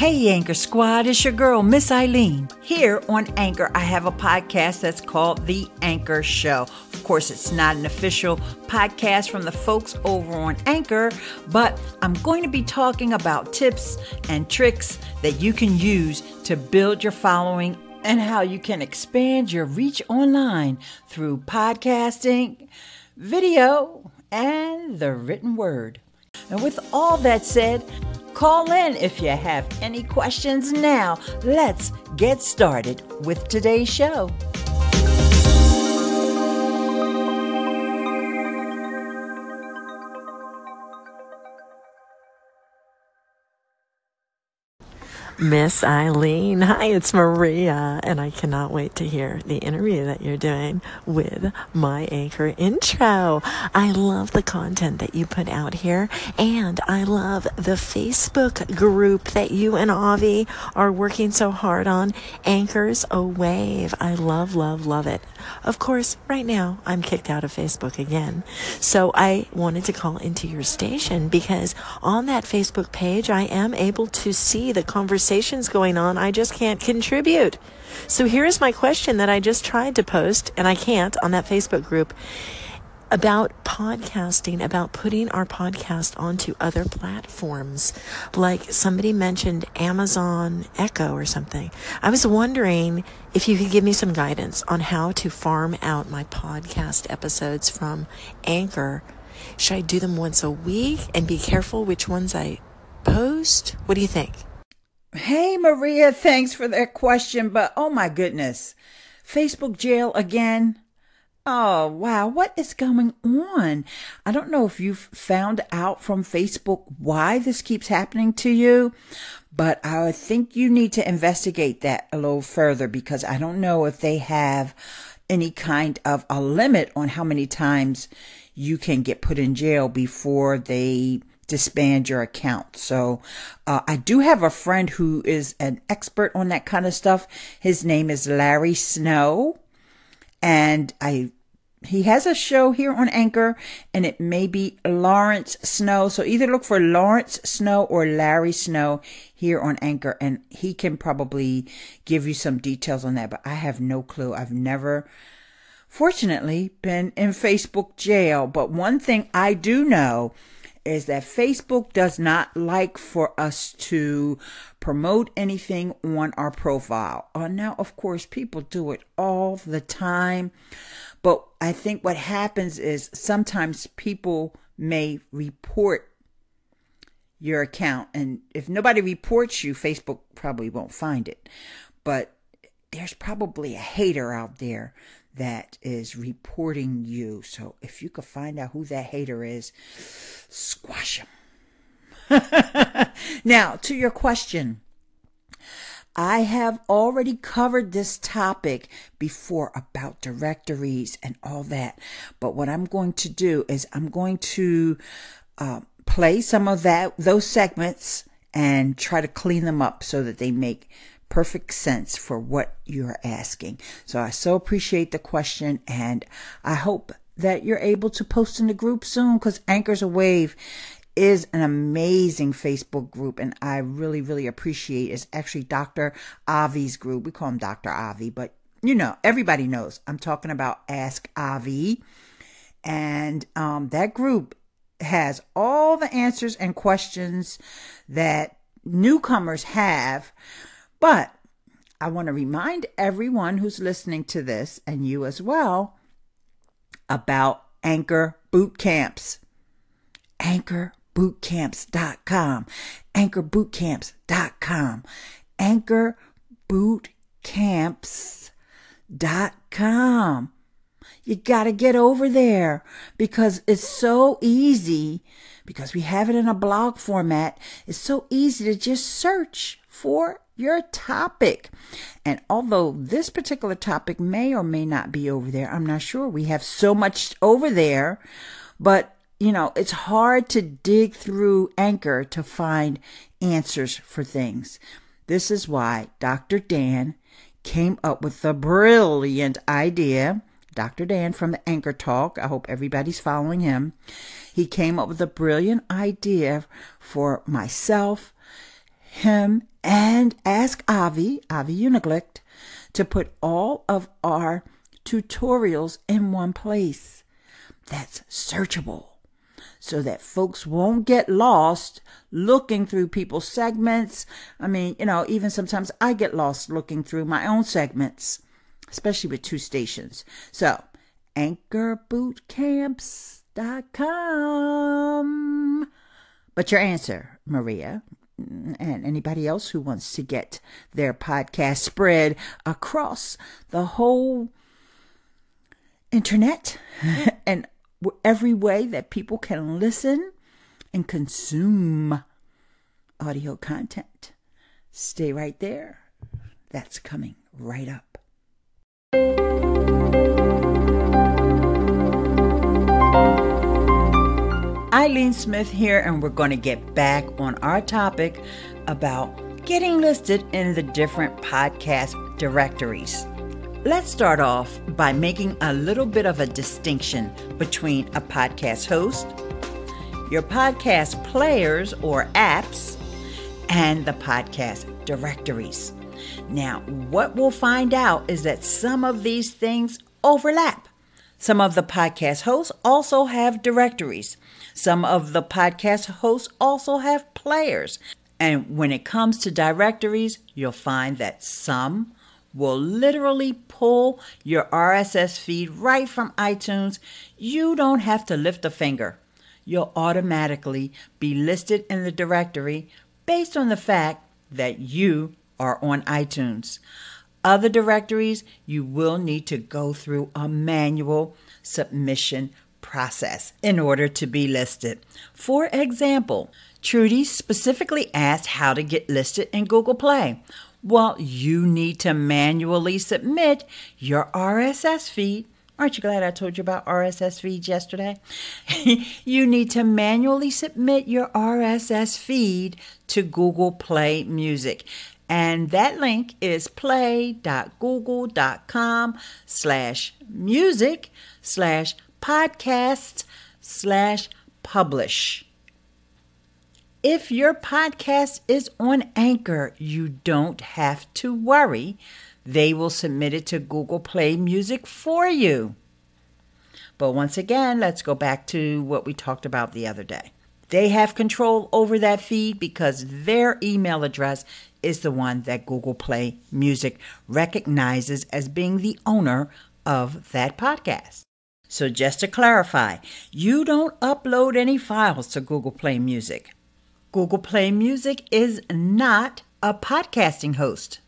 Hey, Anchor Squad, it's your girl, Miss Ileane. Here on Anchor, I have a podcast that's called The Anchor Show. Of course, it's not an official podcast from the folks over on Anchor, but I'm going to be talking about tips and tricks that you can use to build your following and how you can expand your reach online through podcasting, video, and the written word. And with all that said, Call in if you have any questions now. Let's get started with today's show. Miss Ileane. Hi, it's Maria, and I cannot wait to hear the interview that you're doing with my anchor intro. I love the content that you put out here, and I love the Facebook group that you and Avi are working so hard on. Anchors Aweigh. I love, love, love it. Of course, right now I'm kicked out of Facebook again. So I wanted to call into your station because on that Facebook page, I am able to see the conversations going on. I just can't contribute. So here's my question that I just tried to post and I can't on that Facebook group about podcasting, about putting our podcast onto other platforms. Like somebody mentioned Amazon Echo or something. I was wondering if you could give me some guidance on how to farm out my podcast episodes from Anchor. Should I do them once a week and be careful which ones I post? What do you think? Hey, Maria, thanks for that question, but oh my goodness. Facebook jail again? Oh, wow. What is going on? I don't know if you've found out from Facebook why this keeps happening to you, but I think you need to investigate that a little further because I don't know if they have any kind of a limit on how many times you can get put in jail before they disband your account. So uh, I do have a friend who is an expert on that kind of stuff. His name is Larry Snow and I he has a show here on Anchor, and it may be Lawrence Snow. So either look for Lawrence Snow or Larry Snow here on Anchor, and he can probably give you some details on that. But I have no clue. I've never, fortunately, been in Facebook jail. But one thing I do know is that Facebook does not like for us to promote anything on our profile. Uh, now, of course, people do it all the time, but I think what happens is sometimes people may report your account, and if nobody reports you, Facebook probably won't find it. But there's probably a hater out there that is reporting you. So if you could find out who that hater is, squash him. now, to your question. I have already covered this topic before about directories and all that. But what I'm going to do is I'm going to uh, play some of that, those segments and try to clean them up so that they make perfect sense for what you're asking. So I so appreciate the question and I hope that you're able to post in the group soon because Anchors Aweigh is an amazing Facebook group and I really, really appreciate it. It's actually Dr. Avi's group. We call him Dr. Avi, but you know, everybody knows I'm talking about Ask Avi. And um, that group has all the answers and questions that newcomers have but I want to remind everyone who's listening to this and you as well about Anchor Boot Camps. AnchorBootCamps.com. AnchorBootCamps.com. AnchorBootCamps.com. You got to get over there because it's so easy because we have it in a blog format. It's so easy to just search for your topic. And although this particular topic may or may not be over there, I'm not sure. We have so much over there, but you know, it's hard to dig through Anchor to find answers for things. This is why Dr. Dan came up with the brilliant idea. Dr. Dan from the Anchor Talk. I hope everybody's following him. He came up with a brilliant idea for myself, him and ask Avi, Avi Uniglicht, to put all of our tutorials in one place that's searchable so that folks won't get lost looking through people's segments. I mean, you know, even sometimes I get lost looking through my own segments, especially with two stations. So, anchorbootcamps.com. But your answer, Maria, and anybody else who wants to get their podcast spread across the whole internet and every way that people can listen and consume audio content. Stay right there. That's coming right up. Ileane Smith here, and we're going to get back on our topic about getting listed in the different podcast directories. Let's start off by making a little bit of a distinction between a podcast host, your podcast players or apps, and the podcast directories. Now, what we'll find out is that some of these things overlap. Some of the podcast hosts also have directories. Some of the podcast hosts also have players. And when it comes to directories, you'll find that some will literally pull your RSS feed right from iTunes. You don't have to lift a finger. You'll automatically be listed in the directory based on the fact that you are on iTunes. Other directories, you will need to go through a manual submission process in order to be listed. For example, Trudy specifically asked how to get listed in Google Play. Well, you need to manually submit your RSS feed. Aren't you glad I told you about RSS feeds yesterday? you need to manually submit your RSS feed to Google Play Music. And that link is play.google.com slash music slash podcast slash publish. If your podcast is on Anchor, you don't have to worry. They will submit it to Google Play Music for you. But once again, let's go back to what we talked about the other day. They have control over that feed because their email address is the one that Google Play Music recognizes as being the owner of that podcast. So, just to clarify, you don't upload any files to Google Play Music. Google Play Music is not a podcasting host.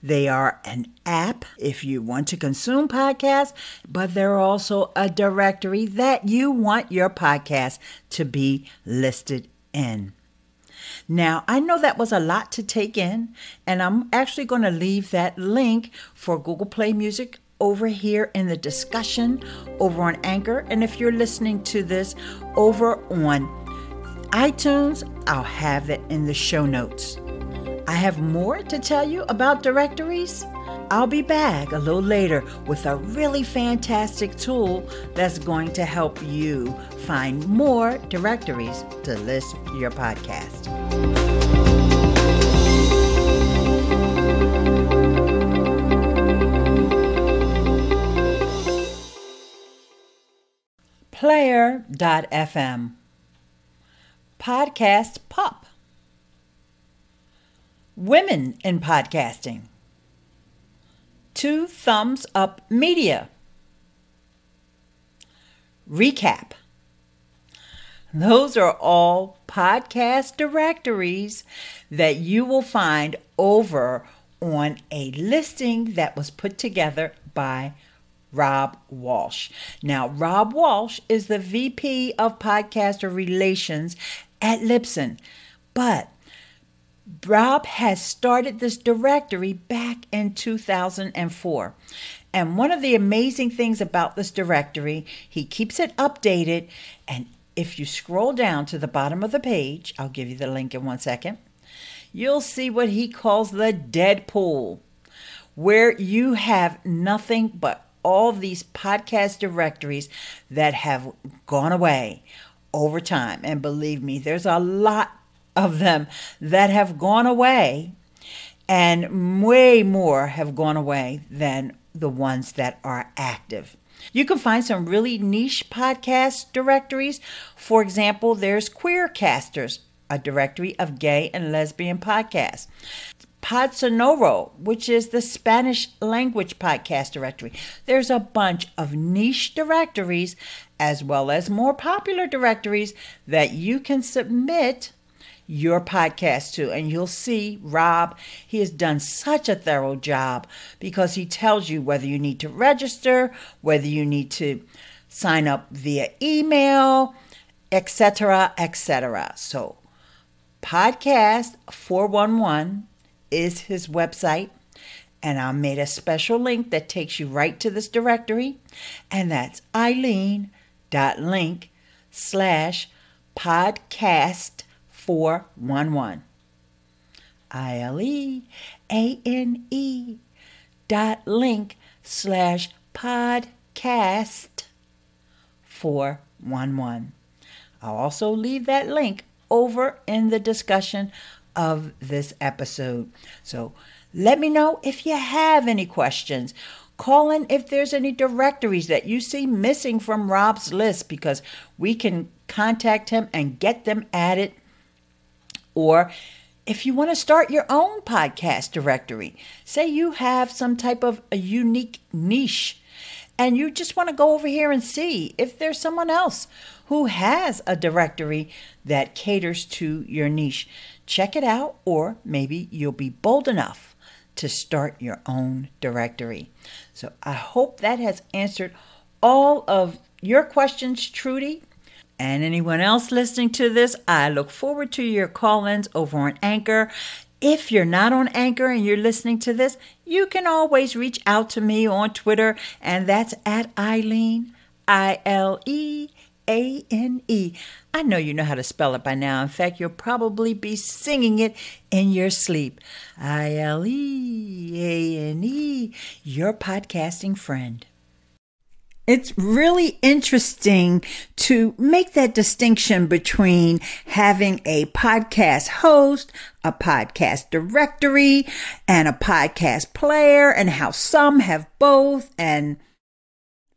They are an app if you want to consume podcasts, but they're also a directory that you want your podcast to be listed in. Now, I know that was a lot to take in, and I'm actually going to leave that link for Google Play Music over here in the discussion over on Anchor. And if you're listening to this over on iTunes, I'll have it in the show notes. I have more to tell you about directories. I'll be back a little later with a really fantastic tool that's going to help you find more directories to list your podcast. Player.fm Podcast Pop. Women in Podcasting. Two Thumbs Up Media. Recap. Those are all podcast directories that you will find over on a listing that was put together by Rob Walsh. Now, Rob Walsh is the VP of Podcaster Relations at Libsyn. But Rob has started this directory back in 2004. And one of the amazing things about this directory, he keeps it updated. And if you scroll down to the bottom of the page, I'll give you the link in one second, you'll see what he calls the Deadpool, where you have nothing but all these podcast directories that have gone away over time. And believe me, there's a lot of them that have gone away, and way more have gone away than the ones that are active. You can find some really niche podcast directories. For example, there's Queercasters, a directory of gay and lesbian podcasts. Podsonoro, which is the Spanish language podcast directory. There's a bunch of niche directories as well as more popular directories that you can submit your podcast to. And you'll see Rob, he has done such a thorough job because he tells you whether you need to register, whether you need to sign up via email, etc., etc. So, podcast 411 is his website. And I made a special link that takes you right to this directory. And that's ileane.link slash podcast 411. I L E A N E dot link slash podcast 411. I'll also leave that link over in the discussion of this episode. So let me know if you have any questions. Call in if there's any directories that you see missing from Rob's list because we can contact him and get them added. Or if you want to start your own podcast directory, say you have some type of a unique niche and you just want to go over here and see if there's someone else who has a directory that caters to your niche. Check it out, or maybe you'll be bold enough to start your own directory. So I hope that has answered all of your questions, Trudy. And anyone else listening to this, I look forward to your call ins over on Anchor. If you're not on Anchor and you're listening to this, you can always reach out to me on Twitter, and that's at Ileane, I L E a N E. I know you know how to spell it by now. In fact, you'll probably be singing it in your sleep. I L E A N E, your podcasting friend. It's really interesting to make that distinction between having a podcast host, a podcast directory, and a podcast player, and how some have both. And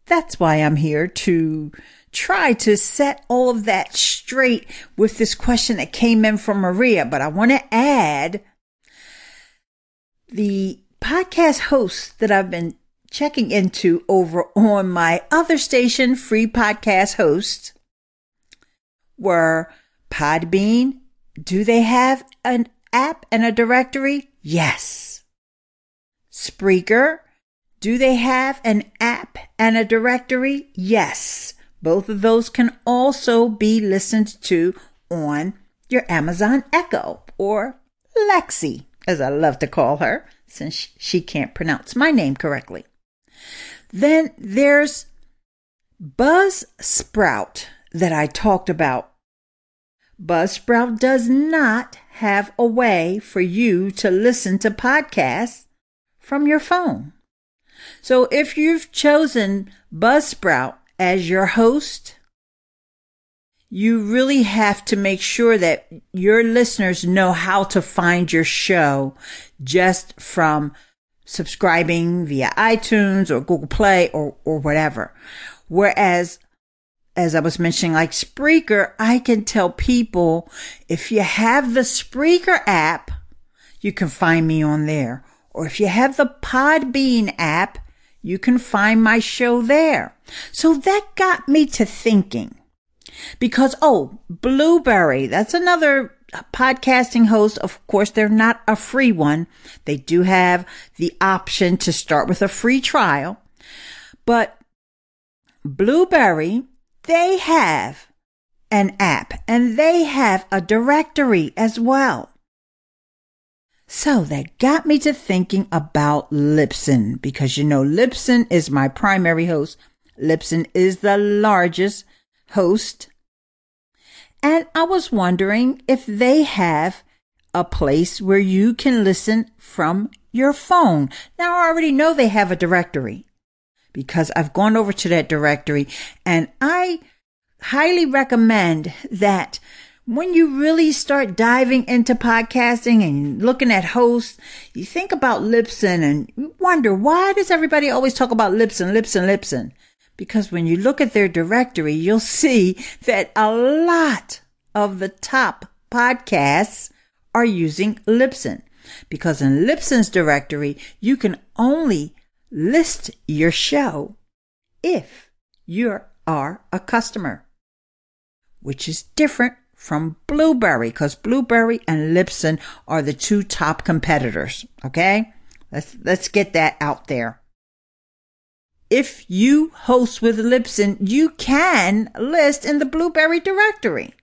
that's why I'm here to try to set all of that straight with this question that came in from Maria, but I want to add the podcast hosts that I've been checking into over on my other station, Free Podcast Hosts, were Podbean. Do they have an app and a directory? Yes. Spreaker. Do they have an app and a directory? Yes. Both of those can also be listened to on your Amazon Echo or Lexi, as I love to call her, since she can't pronounce my name correctly. Then there's Buzzsprout that I talked about. Buzzsprout does not have a way for you to listen to podcasts from your phone. So if you've chosen Buzzsprout as your host, you really have to make sure that your listeners know how to find your show just from subscribing via iTunes or Google Play or, or whatever. Whereas, as I was mentioning, like Spreaker, I can tell people if you have the Spreaker app, you can find me on there. Or if you have the Podbean app, you can find my show there. So that got me to thinking because, oh, Blubrry, that's another podcasting host. Of course, they're not a free one. They do have the option to start with a free trial, but Blubrry, they have an app and they have a directory as well. So that got me to thinking about Libsyn because you know, Libsyn is my primary host. Libsyn is the largest host. And I was wondering if they have a place where you can listen from your phone. Now I already know they have a directory because I've gone over to that directory and I highly recommend that when you really start diving into podcasting and looking at hosts, you think about Libsyn and wonder why does everybody always talk about Libsyn, Libsyn, Libsyn? Because when you look at their directory, you'll see that a lot of the top podcasts are using Libsyn. Because in Libsyn's directory, you can only list your show if you are a customer, which is different from Blubrry because Blubrry and Libsyn are the two top competitors. Okay. Let's, let's get that out there. If you host with Libsyn, you can list in the Blubrry directory.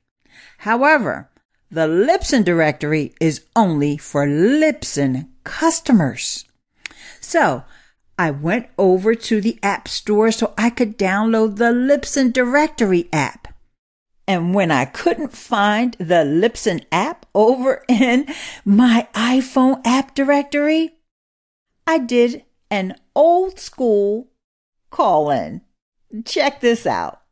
However, the Libsyn directory is only for Libsyn customers. So I went over to the app store so I could download the Libsyn directory app. And when I couldn't find the Libsyn app over in my iPhone app directory, I did an old school call in. Check this out.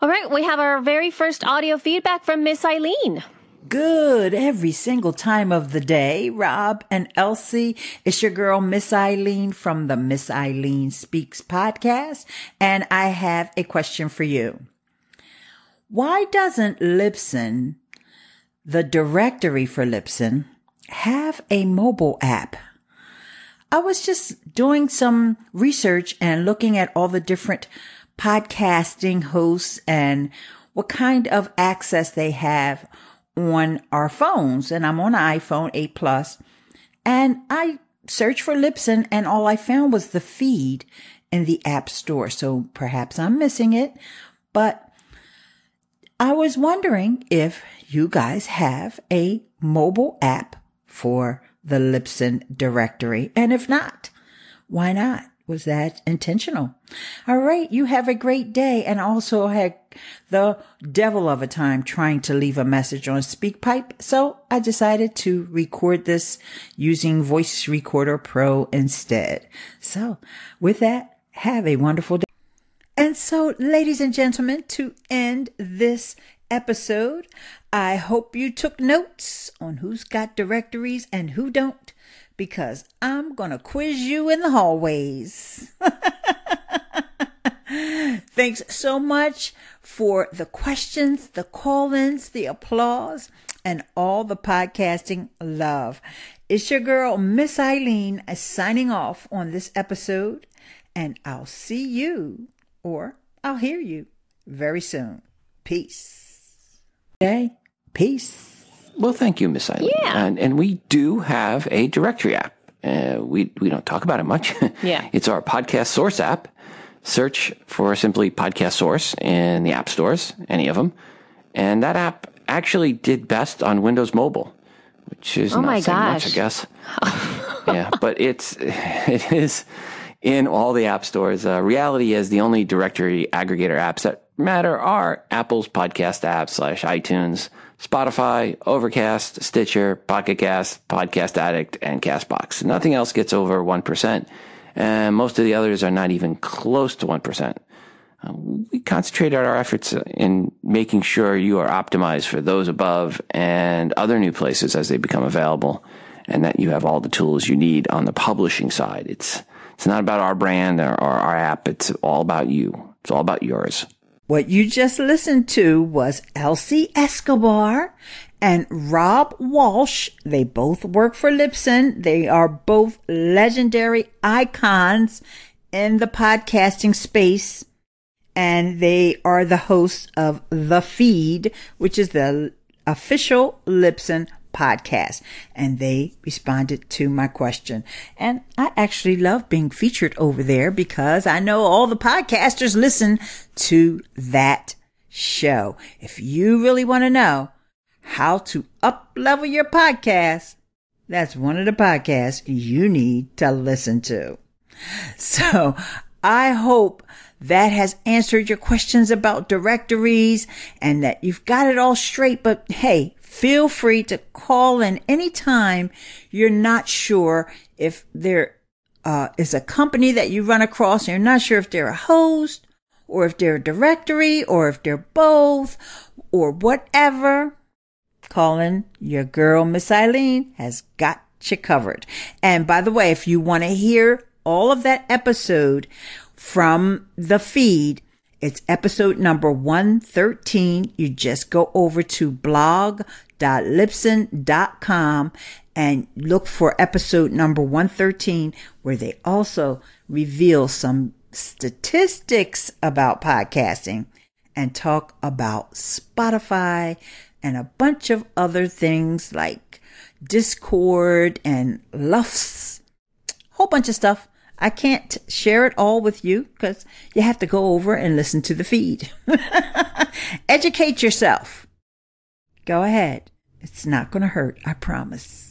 All right, we have our very first audio feedback from Miss Ileane. Good every single time of the day, Rob and Elsie. It's your girl, Miss Ileane from the Miss Ileane Speaks podcast. And I have a question for you. Why doesn't Libsyn, the directory for Libsyn, have a mobile app? I was just doing some research and looking at all the different podcasting hosts and what kind of access they have on our phones. And I'm on an iPhone 8 Plus and I searched for Libsyn and all I found was the feed in the app store. So perhaps I'm missing it, but I was wondering if you guys have a mobile app for the Libsyn directory. And if not, why not? Was that intentional? All right. You have a great day and also had the devil of a time trying to leave a message on SpeakPipe. So I decided to record this using Voice Recorder Pro instead. So with that, have a wonderful day. And so, ladies and gentlemen, to end this episode, I hope you took notes on who's got directories and who don't, because I'm going to quiz you in the hallways. Thanks so much for the questions, the call ins, the applause, and all the podcasting love. It's your girl, Miss Ileane, signing off on this episode, and I'll see you or I'll hear you very soon. Peace. Okay. Peace. Well, thank you, Miss Ileane. Yeah. And, and we do have a directory app. Uh, we, we don't talk about it much. Yeah. it's our podcast source app. Search for simply podcast source in the app stores, any of them. And that app actually did best on Windows Mobile, which is Oh not my saying much, I guess. yeah, but it's it is in all the app stores. Uh, reality is the only directory aggregator apps that matter are Apple's podcast app slash iTunes, Spotify, Overcast, Stitcher, Pocket Cast, Podcast Addict, and Castbox. Nothing else gets over one percent, and most of the others are not even close to one percent. Uh, we concentrated our efforts in making sure you are optimized for those above and other new places as they become available, and that you have all the tools you need on the publishing side. It's it's not about our brand or, or our app. It's all about you. It's all about yours. What you just listened to was Elsie Escobar and Rob Walsh. They both work for Libsyn. They are both legendary icons in the podcasting space. And they are the hosts of The Feed, which is the official Libsyn podcast. And they responded to my question. And I actually love being featured over there because I know all the podcasters listen to that show. If you really want to know how to up level your podcast, that's one of the podcasts you need to listen to. So I hope that has answered your questions about directories and that you've got it all straight. But hey, feel free to call in anytime you're not sure if there uh, is a company that you run across and you're not sure if they're a host or if they're a directory or if they're both or whatever. calling your girl, Miss Ileane, has got you covered. And by the way, if you want to hear all of that episode from the feed, it's episode number 113. You just go over to blog.libsyn.com and look for episode number 113, where they also reveal some statistics about podcasting and talk about Spotify and a bunch of other things like Discord and Lufts, whole bunch of stuff. I can't share it all with you because you have to go over and listen to the feed. Educate yourself. Go ahead. It's not going to hurt, I promise.